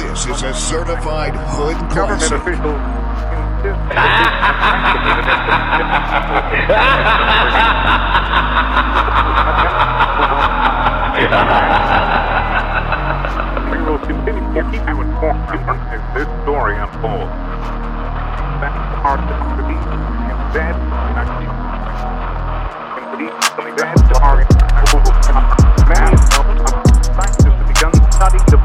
This is a certified hood Government classic. officials We will continue to keep you informed as this story unfolds. That's hard to believe. And that that are many scientists have begun studying the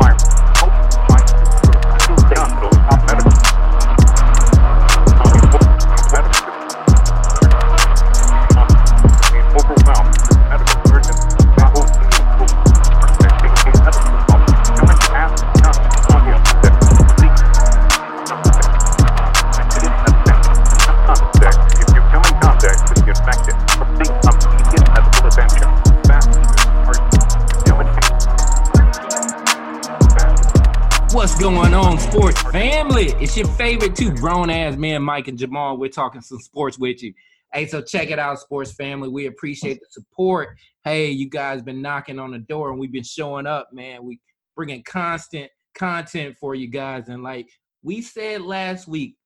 on, sports family? It's your favorite two grown ass men, Mike and Jamal. We're talking some sports with you. Hey, so check it out, sports family. We appreciate the support. Hey, you guys been knocking on the door and we've been showing up, man. We bringing constant content for you guys. And like we said last week,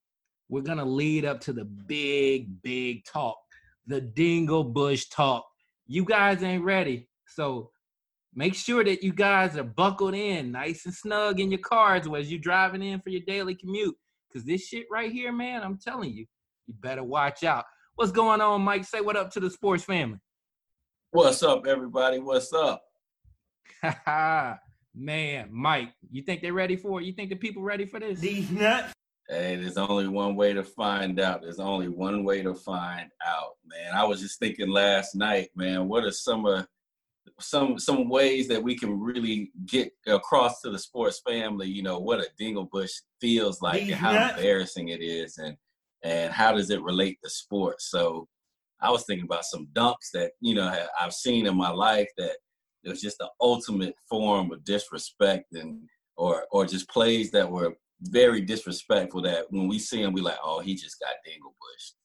we're gonna lead up to the big, big talk, the Dingle Bush talk. You guys ain't ready, so make sure that you guys are buckled in nice and snug in your cars as you're driving in for your daily commute because this shit right here man i'm telling you you better watch out what's going on mike say what up to the sports family What's up, everybody? What's up? man mike you think they're ready for it you think the people ready for this These nuts. Hey, there's only one way to find out. There's only one way to find out, man. I was just thinking last night, man. What are some of some some ways that we can really get across to the sports family? You know what a Dinglebush feels like and how Yeah. embarrassing it is, and and how does it relate to sports? So I was thinking about some dunks that you know I've seen in my life that it was just the ultimate form of disrespect and or or just plays that were very disrespectful that when we see him we like oh he just got dingle bushed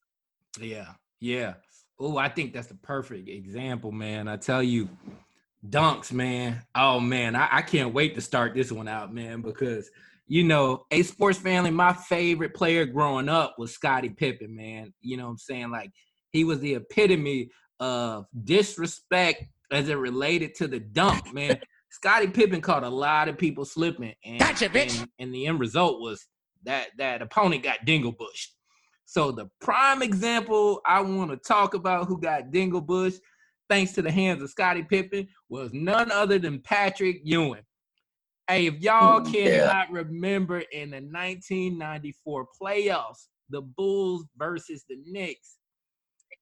Yeah, yeah. Oh, I think that's the perfect example, man. I tell you, dunks, man. Oh man, I, I can't wait to start this one out, man, because you know, a sports family, my favorite player growing up was Scottie Pippen, man. You know what I'm saying? Like he was the epitome of disrespect as it related to the dunk, man. Scottie Pippen caught a lot of people slipping, and, Gotcha, bitch. and and the end result was that that opponent got dingle bushed. So the prime example I want to talk about who got dingle bush, thanks to the hands of Scottie Pippen, was none other than Patrick Ewing. Hey, if y'all mm, cannot yeah. remember in the 1994 playoffs, the Bulls versus the Knicks,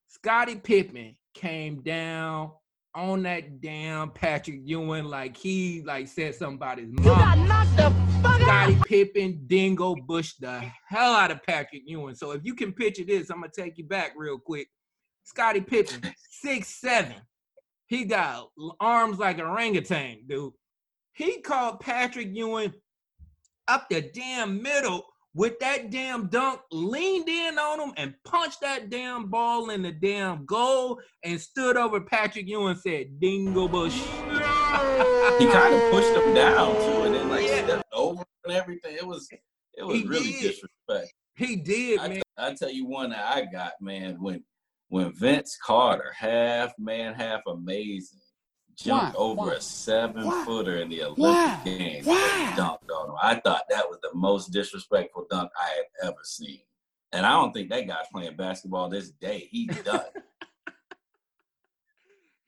Scottie Pippen came down on that damn Patrick Ewing like he like said something about his mom. Scottie Pippen dingo bush the hell out of Patrick Ewing. So if you can picture this, I'm gonna take you back real quick. Scottie Pippen, six seven. He got arms like an orangutan, dude. He called Patrick Ewing up the damn middle with that damn dunk, leaned in on him and punched that damn ball in the damn goal and stood over Patrick Ewing and said, Dingo Bush. he kind of pushed him down too and everything it was it was He really did. disrespect He did, I, man. I tell you one that i got man when when vince carter half man half amazing jumped Why? over Why? a seven Why? footer in the olympic games and dunked on him i thought that was the most disrespectful dunk i had ever seen and i don't think that guy's playing basketball this day he's done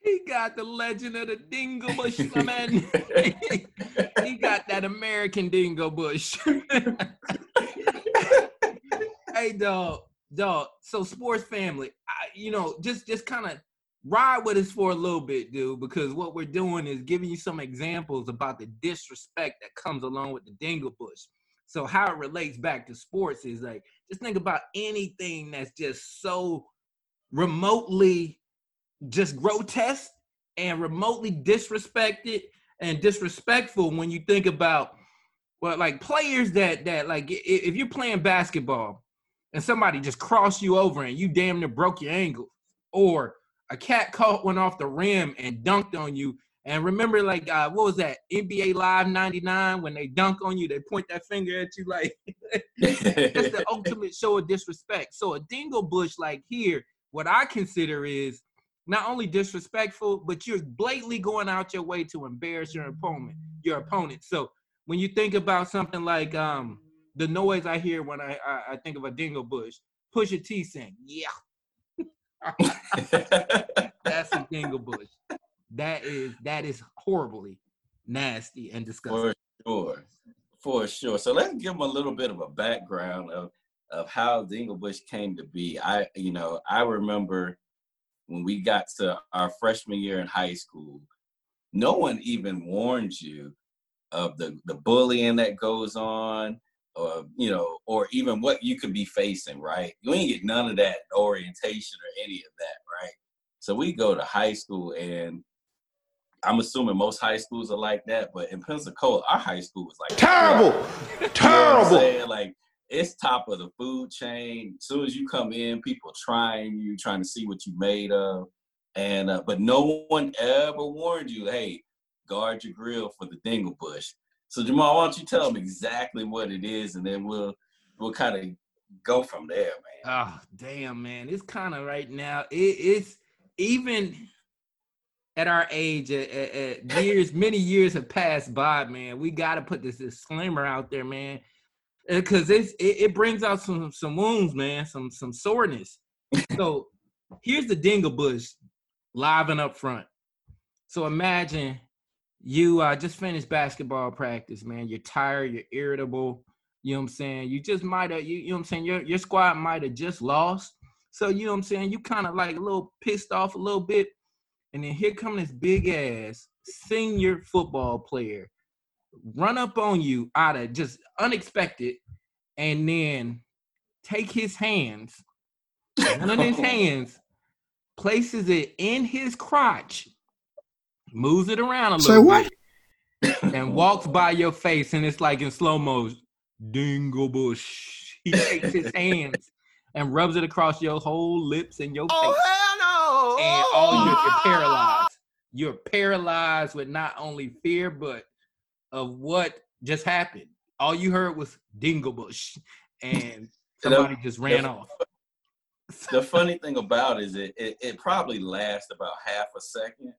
He got the legend of the Dingo Bush, my man. he got that American Dingo Bush. hey, dog, dog. So, sports family, I, you know, just just kind of ride with us for a little bit, dude, because what we're doing is giving you some examples about the disrespect that comes along with the Dingo Bush. So, how it relates back to sports is like, just think about anything that's just so remotely just grotesque and remotely disrespected and disrespectful when you think about well like players that that like if you're playing basketball and somebody just crossed you over and you damn near broke your ankle or a cat caught one off the rim and dunked on you And remember, like, uh, what was that? NBA Live 99 when they dunk on you, they point that finger at you like that's the ultimate show of disrespect. So a dingle bush like here, what I consider is not only disrespectful, but you're blatantly going out your way to embarrass your opponent, your opponent. So when you think about something like um the noise I hear when I I, I think of a dingle bush, push a T saying, yeah. That's a dingle bush. That is that is horribly nasty and disgusting. For sure. For sure. So let's give them a little bit of a background of of how Dinglebush came to be. I, you know, I remember when we got to our freshman year in high school, no one even warned you of the the bullying that goes on, or you know, or even what you could be facing. Right? You ain't get none of that orientation or any of that. Right? So we go to high school, and I'm assuming most high schools are like that, but in Pensacola, our high school was like Terrible. You know Terrible. Like it's top of the food chain. As soon as you come in, people trying you, trying to see what you made of, and uh, but no one ever warned you, hey, guard your grill for the dingle bush. So Jamal, why don't you tell them exactly what it is, and then we'll we'll kind of go from there, man. Oh, damn, man. It's kind of right now. It, it's even at our age, at, at- at years, many years have passed by, man. We got to put this disclaimer out there, man, because it's it, it brings out some some wounds, man, some some soreness. so here's the dingle bush live and up front. So imagine you uh, just finished basketball practice, man. You're tired, you're irritable. You know what I'm saying? You just might have, you, you know what I'm saying? Your your squad might have just lost. So you know what I'm saying? You kind of like a little pissed off a little bit. And then here come this big ass senior football player run up on you out of just unexpected and then take his hands, one of his hands, places it in his crotch, moves it around a Say little what? bit, and walks by your face, and it's like in slow mo, Dingle bush. He takes his hands and rubs it across your whole lips and your oh, face. hell no. and all you're, you're paralyzed. You're paralyzed with not only fear, but of what just happened. All you heard was Dinglebush, and somebody just ran off. the funny thing about it is it, it, it probably lasts about half a second,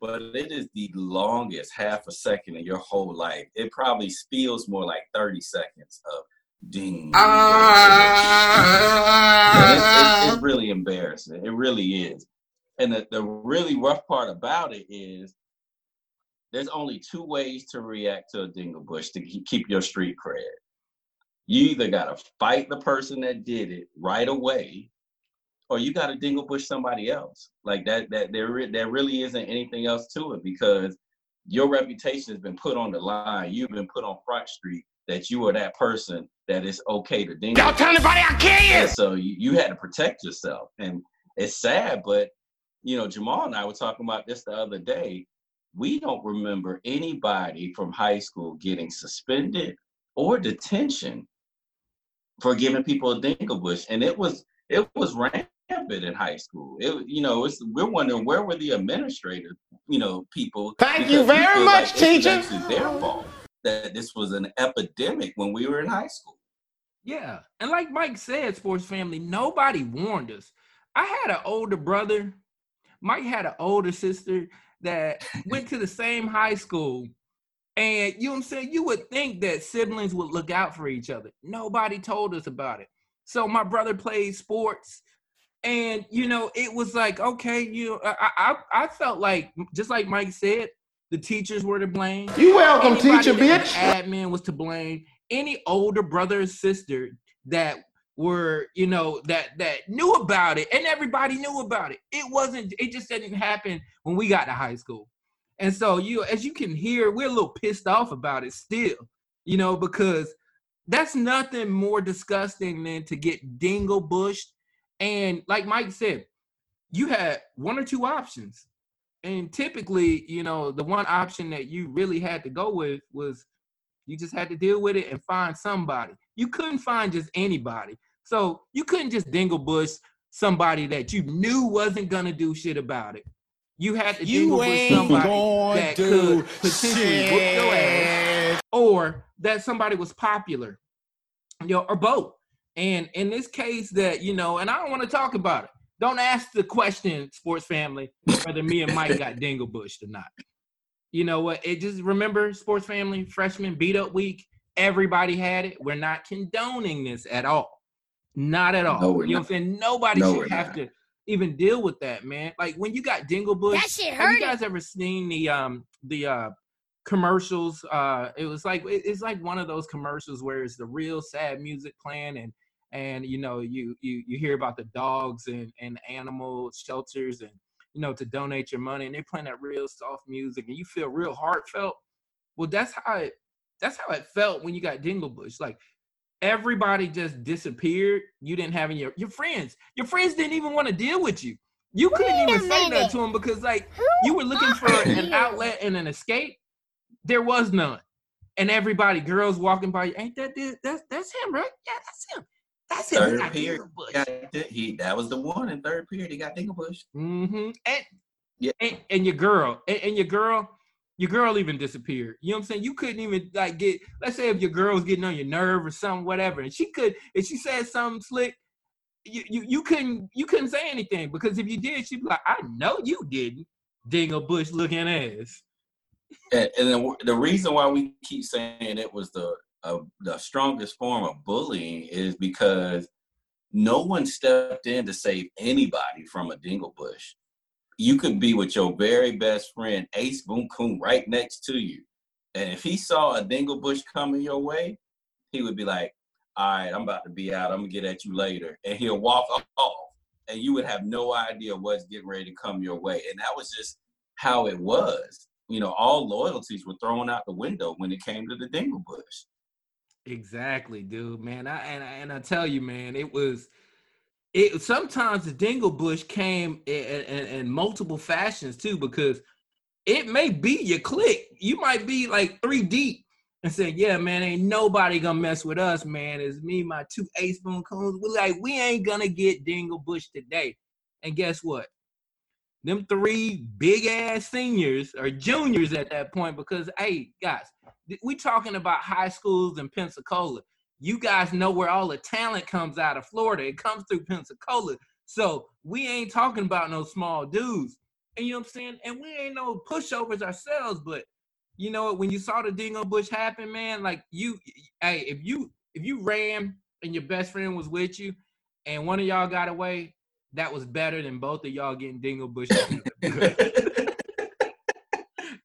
but it is the longest half a second in your whole life. It probably feels more like 30 seconds of ding. Yeah, it's, it's, it's really embarrassing. It really is. And the, the really rough part about it is there's only two ways to react to a dingle bush to keep your street cred. You either got to fight the person that did it right away, or you got to dingle bush somebody else. Like that, that there, re- there really isn't anything else to it because your reputation has been put on the line. You've been put on Front Street that you are that person that it's okay to dingle. Don't tell anybody I kill you. So you, you had to protect yourself. And it's sad, but you know, Jamal and I were talking about this the other day. We don't remember anybody from high school getting suspended or detention for giving people a dingle bush. And it was it was rampant in high school. It you know, it's we're wondering where were the administrators, you know, people. Thank you very much, this is teacher. actually their fault that this was an epidemic when we were in high school. Yeah, and like Mike said, sports family, nobody warned us. I had an older brother. Mike had an older sister that went to the same high school. And you know what I'm saying? You would think that siblings would look out for each other. Nobody told us about it. So my brother played sports, and you know, it was like, okay, you I I, I felt like just like Mike said, the teachers were to blame. You welcome, Anybody teacher, bitch. Admin was to blame. Any older brother or sister that were, you know, that that knew about it, and everybody knew about it. It wasn't. It just didn't happen when we got to high school. And so you, as you can hear, we're a little pissed off about it still, you know, because that's nothing more disgusting than to get dingle bushed. And like Mike said, you had one or two options. And typically, you know, the one option that you really had to go with was you just had to deal with it and find somebody. You couldn't find just anybody. So you couldn't just dingle bush somebody that you knew wasn't gonna do shit about it. you had to You dingle bush somebody that to could potentially whoop your ass, or that somebody was popular, you know, or both. And in this case, that you know, and I don't want to talk about it. Don't ask the question, sports family, whether me and Mike got dingle bushed or not. You know what? It just remember, sports family, freshman beat up week. Everybody had it. We're not condoning this at all. Not at all. No, you know what I'm saying? Nobody No, should have not. to even deal with that, man. Like when you got dingle bush. That shit Have you hurt. guys ever seen the um the uh commercials? Uh it was like it's like one of those commercials where it's the real sad music playing and and you know you you you hear about the dogs and and animal shelters and you know to donate your money and they're playing that real soft music and you feel real heartfelt. Well, that's how it that's how it felt when you got Dingle Bush. Like everybody just disappeared. You didn't have any your friends. Your friends didn't even want to deal with you. You couldn't Wait even say that to them because like Who you were looking for are an outlet and an escape. There was none. And everybody, girls walking by, ain't that this? That's that's him, right? Yeah, that's him. That's him. He Third got period, Dingle Bush. Got he that was the one in third period. He got Dinglebush. Mm-hmm. And, Yeah. and and your girl and, and your girl, your girl even disappeared. You know what I'm saying? You couldn't even like get. Let's say if your girl was getting on your nerve or something, whatever, and she could, if she said something slick, you you, you couldn't you couldn't say anything because if you did, she'd be like, "I know you didn't." Dingle Bush looking ass. And, and the, the reason why we keep saying it was the uh, the strongest form of bullying is because no one stepped in to save anybody from a Dinglebush. You could be with your very best friend Ace Boom Coon right next to you, and if he saw a Dinglebush coming your way, he would be like, "All right, I'm about to be out. I'm gonna get at you later," and he'll walk off, and you would have no idea what's getting ready to come your way. And that was just how it was. You know, all loyalties were thrown out the window when it came to the Dinglebush. Exactly, dude, man. I and I- and I tell you, man, it was it sometimes the dingle bush came in, in, in multiple fashions too, because it may be your clique. You might be like three deep and say, Yeah, man, ain't nobody gonna mess with us, man. It's me, my two ace boom coons. We like, we ain't gonna get dingle bush today. And guess what? Them three big ass seniors or juniors at that point, because hey, guys, we talking about high schools in Pensacola. You guys know where all the talent comes out of Florida. It comes through Pensacola. So we ain't talking about no small dudes. And you know what I'm saying? And we ain't no pushovers ourselves, but you know what? When you saw the dingo bush happen, man, like you hey, if you if you ran and your best friend was with you and one of y'all got away, that was better than both of y'all getting dingo bush.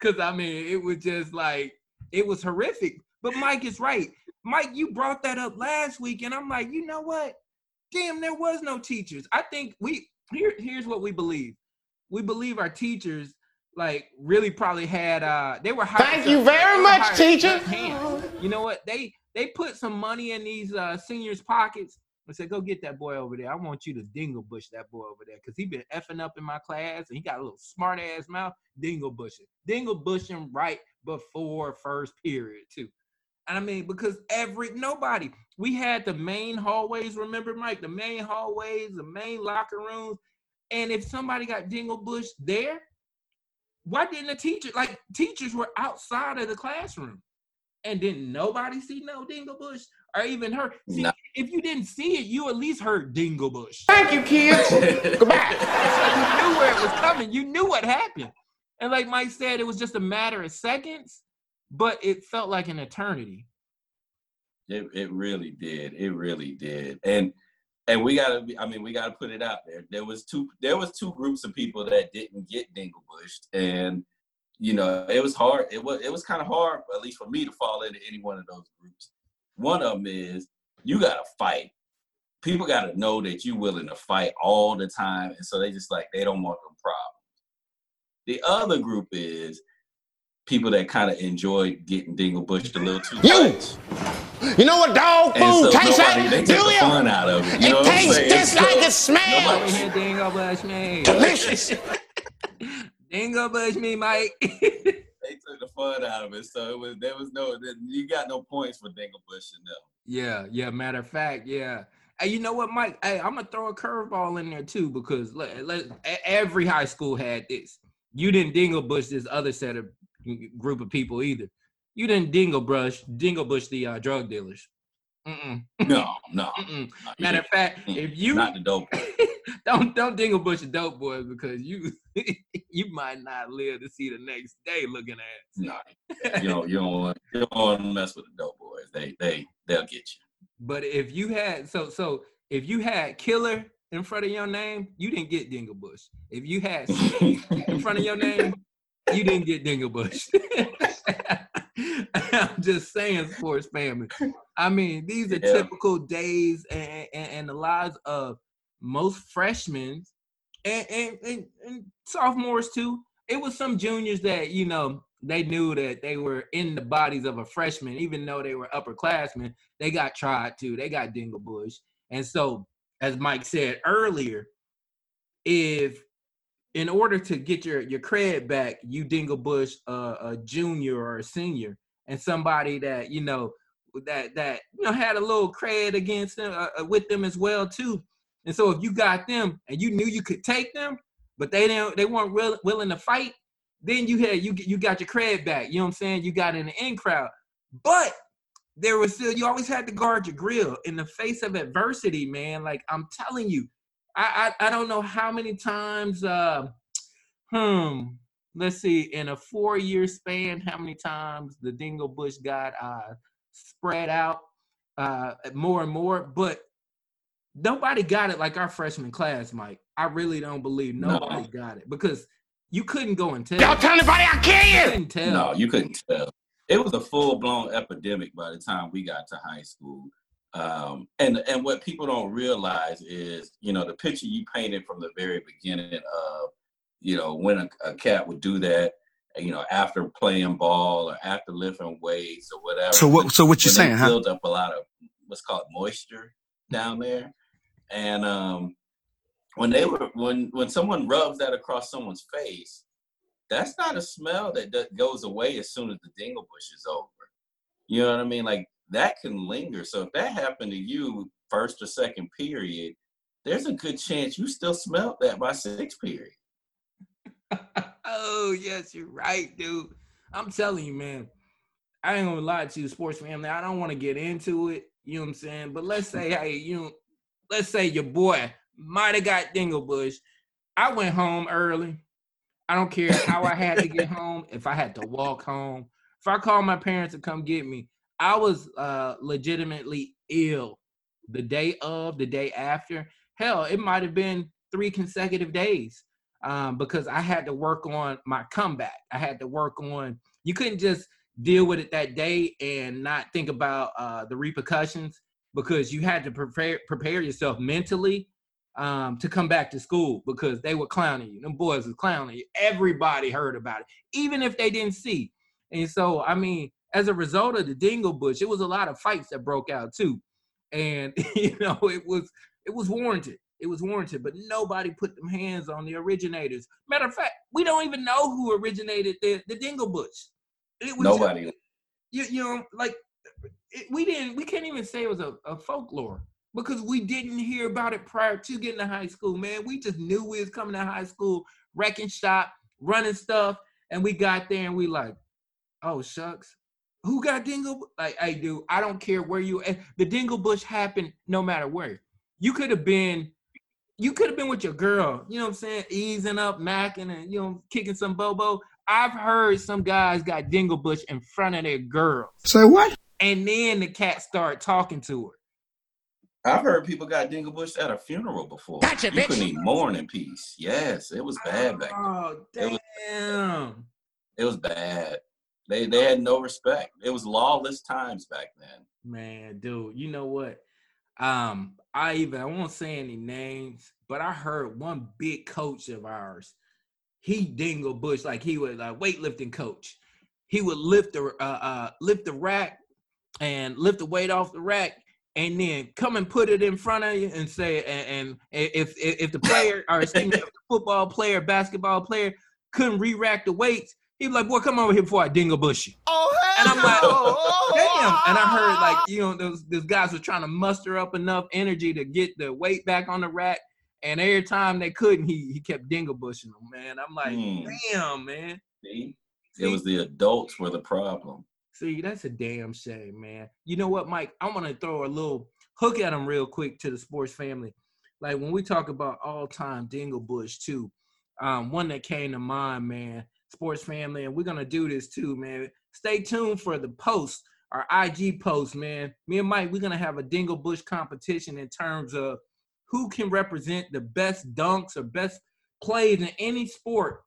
Cause I mean, it was just like it was horrific. But Mike is right. Mike, you brought that up last week, and I'm like, you know what? Damn, there was no teachers. I think we here. Here's what we believe. We believe our teachers like really probably had. uh They were. hired Thank you very much, teacher. You know what? They they put some money in these uh seniors' pockets. and said, go get that boy over there. I want you to dingle bush that boy over there because he been effing up in my class and he got a little smart ass mouth. Dingle bushing. Dingle bushing right before first period, too. And I mean, because every nobody, we had the main hallways, remember, Mike? The main hallways, the main locker rooms. And if somebody got dingle bush there, why didn't the teacher like teachers were outside of the classroom? And didn't nobody see no dingle bush or even heard? See, No. if you didn't see it, you at least heard dingle bush. Thank you, kids. come Goodbye. you knew where it was coming. You knew what happened. And like Mike said, it was just a matter of seconds, but it felt like an eternity. It it really did. It really did. And and we gotta be, I mean, we gotta put it out there. There was two there was two groups of people that didn't get dingle Dinglebushed. And you know, it was hard. It was it was kind of hard, at least for me, to fall into any one of those groups. One of them is you gotta fight. People gotta know that you're willing to fight all the time. And so they just like they don't want them problems. The other group is people that kind of enjoy getting Dinglebushed a little too You. much. You know what dog And food so tastes nobody, they like? take Do the you? fun out of it. You know It what I'm tastes saying? just So like it Over smells. here, dingle bush me. Delicious. dingle bush me, Mike. they took the fun out of it. So it was there was no you got no points for Dinglebush and them. Yeah, yeah. Matter of fact, yeah. Hey, you know what, Mike? Hey, I'm gonna throw a curveball in there too because let, let, every high school had this. you didn't dingle bush this other set of group of people either. You didn't dingle brush, dingle bush the uh, drug dealers. Mm-mm, No, no. mm-mm. no, Matter of fact, if you not the dope. don't don't dingle bush the dope boys because you you might not live to see the next day looking at. No, you don't. You don't want. You don't want to mess with the dope boys. They they they'll get you. But if you had so so if you had killer in front of your name, you didn't get dingle bush. If you had in front of your name, you didn't get Dinglebush. I'm just saying, sports family. I mean, these are Yeah. typical days and, and, and the lives of most freshmen and, and, and, and sophomores too. It was some juniors that, you know, they knew that they were in the bodies of a freshman, even though they were upperclassmen. They got tried too. They got Dinglebush. And so, as Mike said earlier, if in order to get your your cred back, you dingle bush uh, a junior or a senior, and somebody that you know that that you know had a little cred against them uh, uh, with them as well too. And so if you got them and you knew you could take them, but they didn't they weren't will, willing to fight, then you had you you got your cred back. You know what I'm saying? You got in the in crowd, but there was still you always had to guard your grill in the face of adversity, man. Like I'm telling you, I I, I don't know how many times. Uh, hmm. Let's see. In a four-year span, how many times the Dingle Bush got uh, spread out uh, more and more, but nobody got it like our freshman class, Mike. I really don't believe No. nobody got it because you couldn't go and tell. Y'all tell anybody I kill you. couldn't tell. No, you couldn't tell. It was a full blown epidemic by the time we got to high school. Um, and and what people don't realize is, you know, the picture you painted from the very beginning of, you know, when a, a cat would do that, you know, after playing ball or after lifting weights or whatever. So what? So what you saying, huh? Build up a lot of what's called moisture down there, and um, when they were when when someone rubs that across someone's face, that's not a smell that, that goes away as soon as the dingle bush is over. You know what I mean? Like that can linger. So if that happened to you first or second period, there's a good chance you still smelled that by sixth period. oh yes, you're right, dude. I'm telling you, man. I ain't gonna lie to you, sports family. I don't want to get into it. You know what I'm saying? But let's say, hey, you know, let's say your boy might have got Dinglebush. I went home early. I don't care how I had to get home. If I had to walk home, if I called my parents to come get me, I was uh, legitimately ill the day of, the day after. Hell, it might have been three consecutive days um, because I had to work on my comeback. I had to work on. You couldn't just deal with it that day and not think about uh, the repercussions because you had to prepare prepare yourself mentally um, to come back to school because they were clowning you. Them boys was clowning you. Everybody heard about it, even if they didn't see. And so, I mean, as a result of the Dingle Bush, it was a lot of fights that broke out too, and you know, it was it was warranted. It was warranted, but nobody put them hands on the originators. Matter of fact, we don't even know who originated the the Dingle Bush. It was just- Nobody. you, you know, like it, we didn't, we can't even say it was a, a folklore because we didn't hear about it prior to getting to high school, man. We just knew we was coming to high school, wrecking shop, running stuff, and we got there and we like, oh shucks, who got dingle? Like, hey, dude, I don't care where you. The dingle bush happened no matter where. You could have been. You could have been with your girl, you know what I'm saying, easing up, macking, and you know, kicking some bobo. I've heard some guys got dingle bush in front of their girls, Say what? and then the cat start talking to her. I've heard people got dingle bush at a funeral before. Gotcha, you bitch. couldn't even mourn in peace. Yes, it was bad back then. Oh It was- damn! It was bad. They they had no respect. It was lawless times back then. Man, dude, you know what? Um, I even I won't say any names, but I heard one big coach of ours. He dingle bush like he was a weightlifting coach. He would lift the uh, uh lift the rack and lift the weight off the rack, and then come and put it in front of you and say, and, and if, if if the player or excuse me, if the football player, basketball player couldn't re-rack the weights, he'd be like, "Boy, come over here before I dingle bush you." Oh, And I'm like, hell no. Damn. And I heard like, you know, those those guys were trying to muster up enough energy to get the weight back on the rack. And every time they couldn't, he he kept dingle bushing them, man. I'm like, Hmm. damn, man. See? It was the adults were the problem. See, that's a damn shame, man. You know what, Mike? I'm gonna throw a little hook at him real quick to the sports family. Like when we talk about all-time Dingle Bush too, um, one that came to mind, man. Sports family, and we're gonna do this too, man. Stay tuned for the post, our IG post, man. Me and Mike, we're gonna have a Dingle Bush competition in terms of who can represent the best dunks or best plays in any sport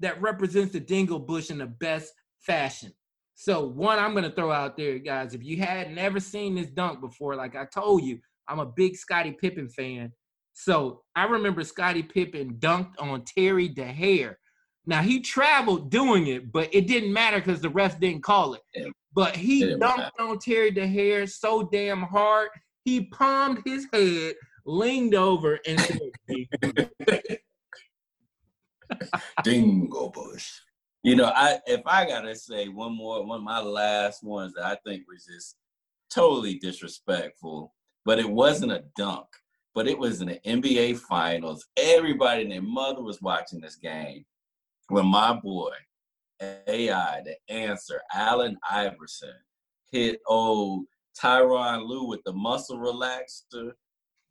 that represents the Dingle Bush in the best fashion. So one I'm gonna throw out there, guys. If you had never seen this dunk before, like I told you, I'm a big Scottie Pippen fan. So I remember Scottie Pippen dunked on Terry Dehere. Now he traveled doing it, but it didn't matter because the refs didn't call it. Yeah. But he dunked matter. on Terry Dehere so damn hard, he palmed his head, leaned over, and said, Dingo Bush. You know, I if I gotta say one more, one of my last ones that I think was just totally disrespectful, but it wasn't a dunk, but it was in the NBA Finals. Everybody and their mother was watching this game when my boy AI, the answer, Allen Iverson, hit old Tyronn Lue with the muscle relaxer,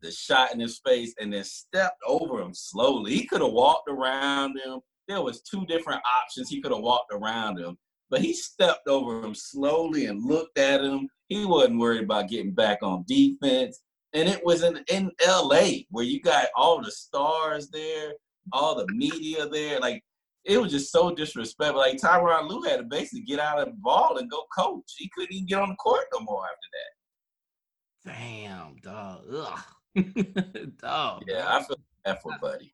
the shot in his face, and then stepped over him slowly. He could have walked around him. There was two different options. He could have walked around him, but he stepped over him slowly and looked at him. He wasn't worried about getting back on defense. And it was in, in LA where you got all the stars there, all the media there. Like it was just so disrespectful. Like Tyronn Lue had to basically get out of the ball and go coach. He couldn't even get on the court no more after that. Damn, dog. Dog. Yeah, I feel that for Buddy.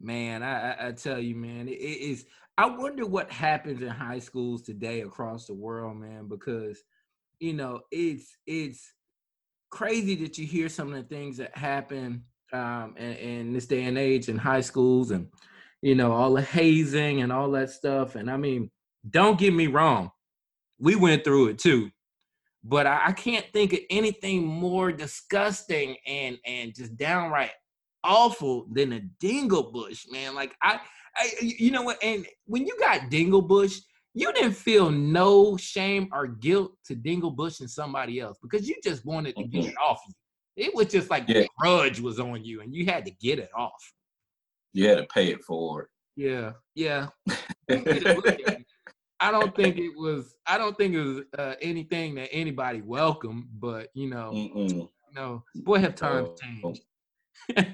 Man, I, I, tell you, man, it, it is. I wonder what happens in high schools today across the world, man, because you know it's it's crazy that you hear some of the things that happen um, in, in this day and age in high schools, and you know all the hazing and all that stuff. And I mean, don't get me wrong, we went through it too, but I, I can't think of anything more disgusting and and just downright awful than a dingle bush, man. Like I, I, you know what? And when you got dingle bush, you didn't feel no shame or guilt to dingle bush and somebody else because you just wanted to get Mhm. it off you. It was just like Yeah. the grudge was on you, and you had to get it off. You had to pay it forward. Yeah, yeah. I don't think it was. I don't think it was uh, anything that anybody welcomed, but you know, Mm-mm. you know, boy, have times Oh. changed.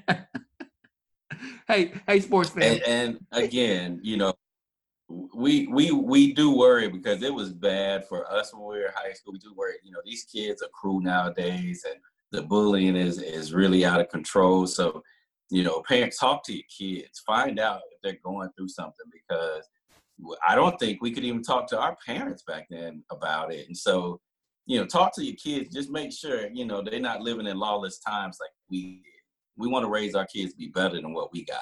hey, hey, sports fan. And, and again, you know, we we we do worry because it was bad for us when we were in high school. We do worry, you know, these kids are cruel nowadays, and the bullying is is really out of control. So, you know, parents talk to your kids, find out if they're going through something because I don't think we could even talk to our parents back then about it. And so, you know, talk to your kids. Just make sure you know they're not living in lawless times like we. We want to raise our kids to be better than what we got.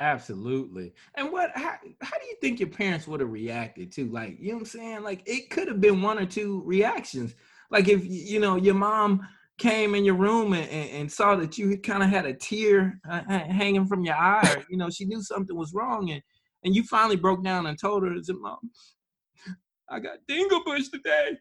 Absolutely. And what how, how do you think your parents would have reacted to? Like, you know I'm saying? Like it could have been one or two reactions. Like if you know your mom came in your room and, and, and saw that you kind of had a tear uh, hanging from your eye, or you know, she knew something was wrong and and you finally broke down and told her, "Said, Mom, I got dingle bush today."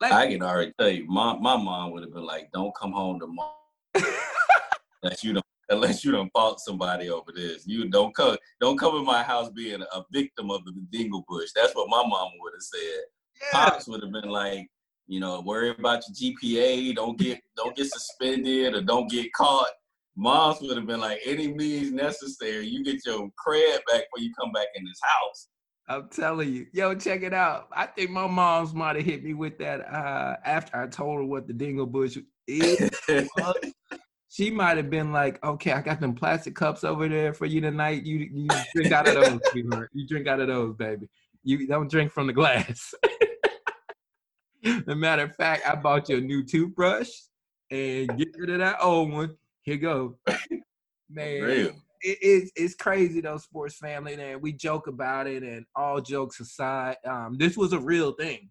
Like, I can already tell you, my my mom would have been like, "Don't come home tomorrow unless you don't unless you don't fault somebody over this. You don't come don't come in my house being a victim of the dingle bush." That's what my mom would have said. yeah, Pops would have been like, you know, worry about your GPA, don't get don't get suspended or don't get caught. Moms would have been like, any means necessary. You get your cred back before you come back in this house. I'm telling you, yo, check it out. I think my mom's might have hit me with that uh, after I told her what the dingle bush is. she might have been like, "Okay, I got them plastic cups over there for you tonight. You you drink out of those, sweetheart. You drink out of those, baby. You don't drink from the glass." As a matter of fact, I bought you a new toothbrush and get rid of that old one. Here go, man Real. it is it's crazy though, sports family, and we joke about it. And all jokes aside, um, this was a real thing.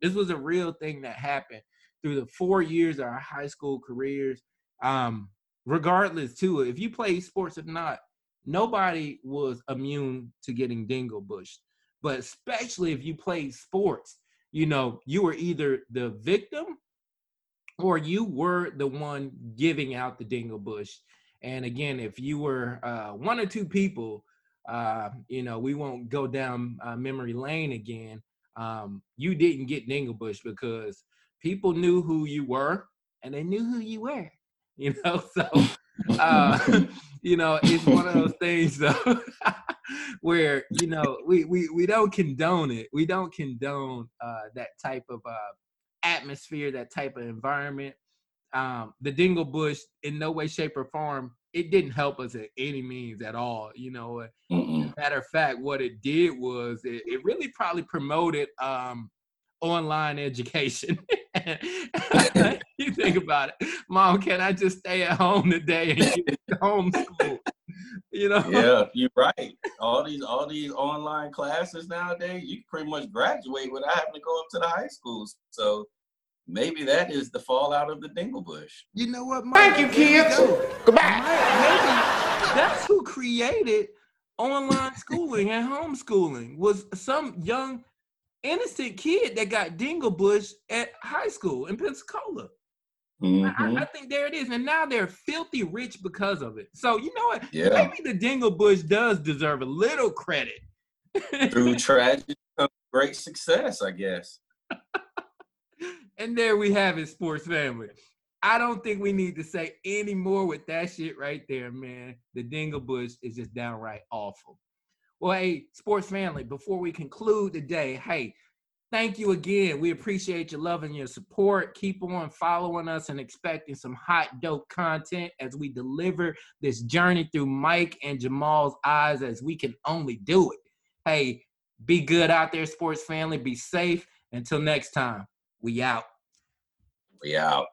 This was a real thing that happened through the four years of our high school careers. Um, regardless too, if you play sports or not, nobody was immune to getting dingle bushed. But especially if you played sports, you know, you were either the victim or you were the one giving out the dingle bush. And again, if you were uh, one or two people, uh, you know, we won't go down uh, memory lane again. Um, you didn't get dingle bush because people knew who you were and they knew who you were. You know, so uh, you know, it's one of those things though where you know we, we we don't condone it. We don't condone uh, that type of uh, atmosphere, that type of environment. Um, the Dingle Bush, in no way, shape, or form, it didn't help us at any means at all. You know, Mm-mm. matter of fact, what it did was it, it really probably promoted um, online education. you think about it, Mom, can I just stay at home today and get homeschool? You know, Yeah, you're right. All these all these online classes nowadays, you can pretty much graduate without having to go up to the high schools. So maybe that is the fallout of the Dingle Bush. you know what? Thank you, Mike? There you kids. go. Goodbye. Mike, maybe that's who created online schooling and homeschooling was some young innocent kid that got dingle bush at high school in pensacola I- Mhm. I, I think there it is and now they're filthy rich because of it so you know what Yeah. maybe the dingle bush does deserve a little credit Through tragedy great success, I guess. and there we have it sports family i don't think we need to say any more with that shit right there man the dingle bush is just downright awful well hey sports family before we conclude today hey thank you again. We appreciate your love and your support. Keep on following us and expecting some hot dope content as we deliver this journey through mike and jamal's eyes as we can only do it. Hey be good out there sports family. Be safe. Until next time we out. We out.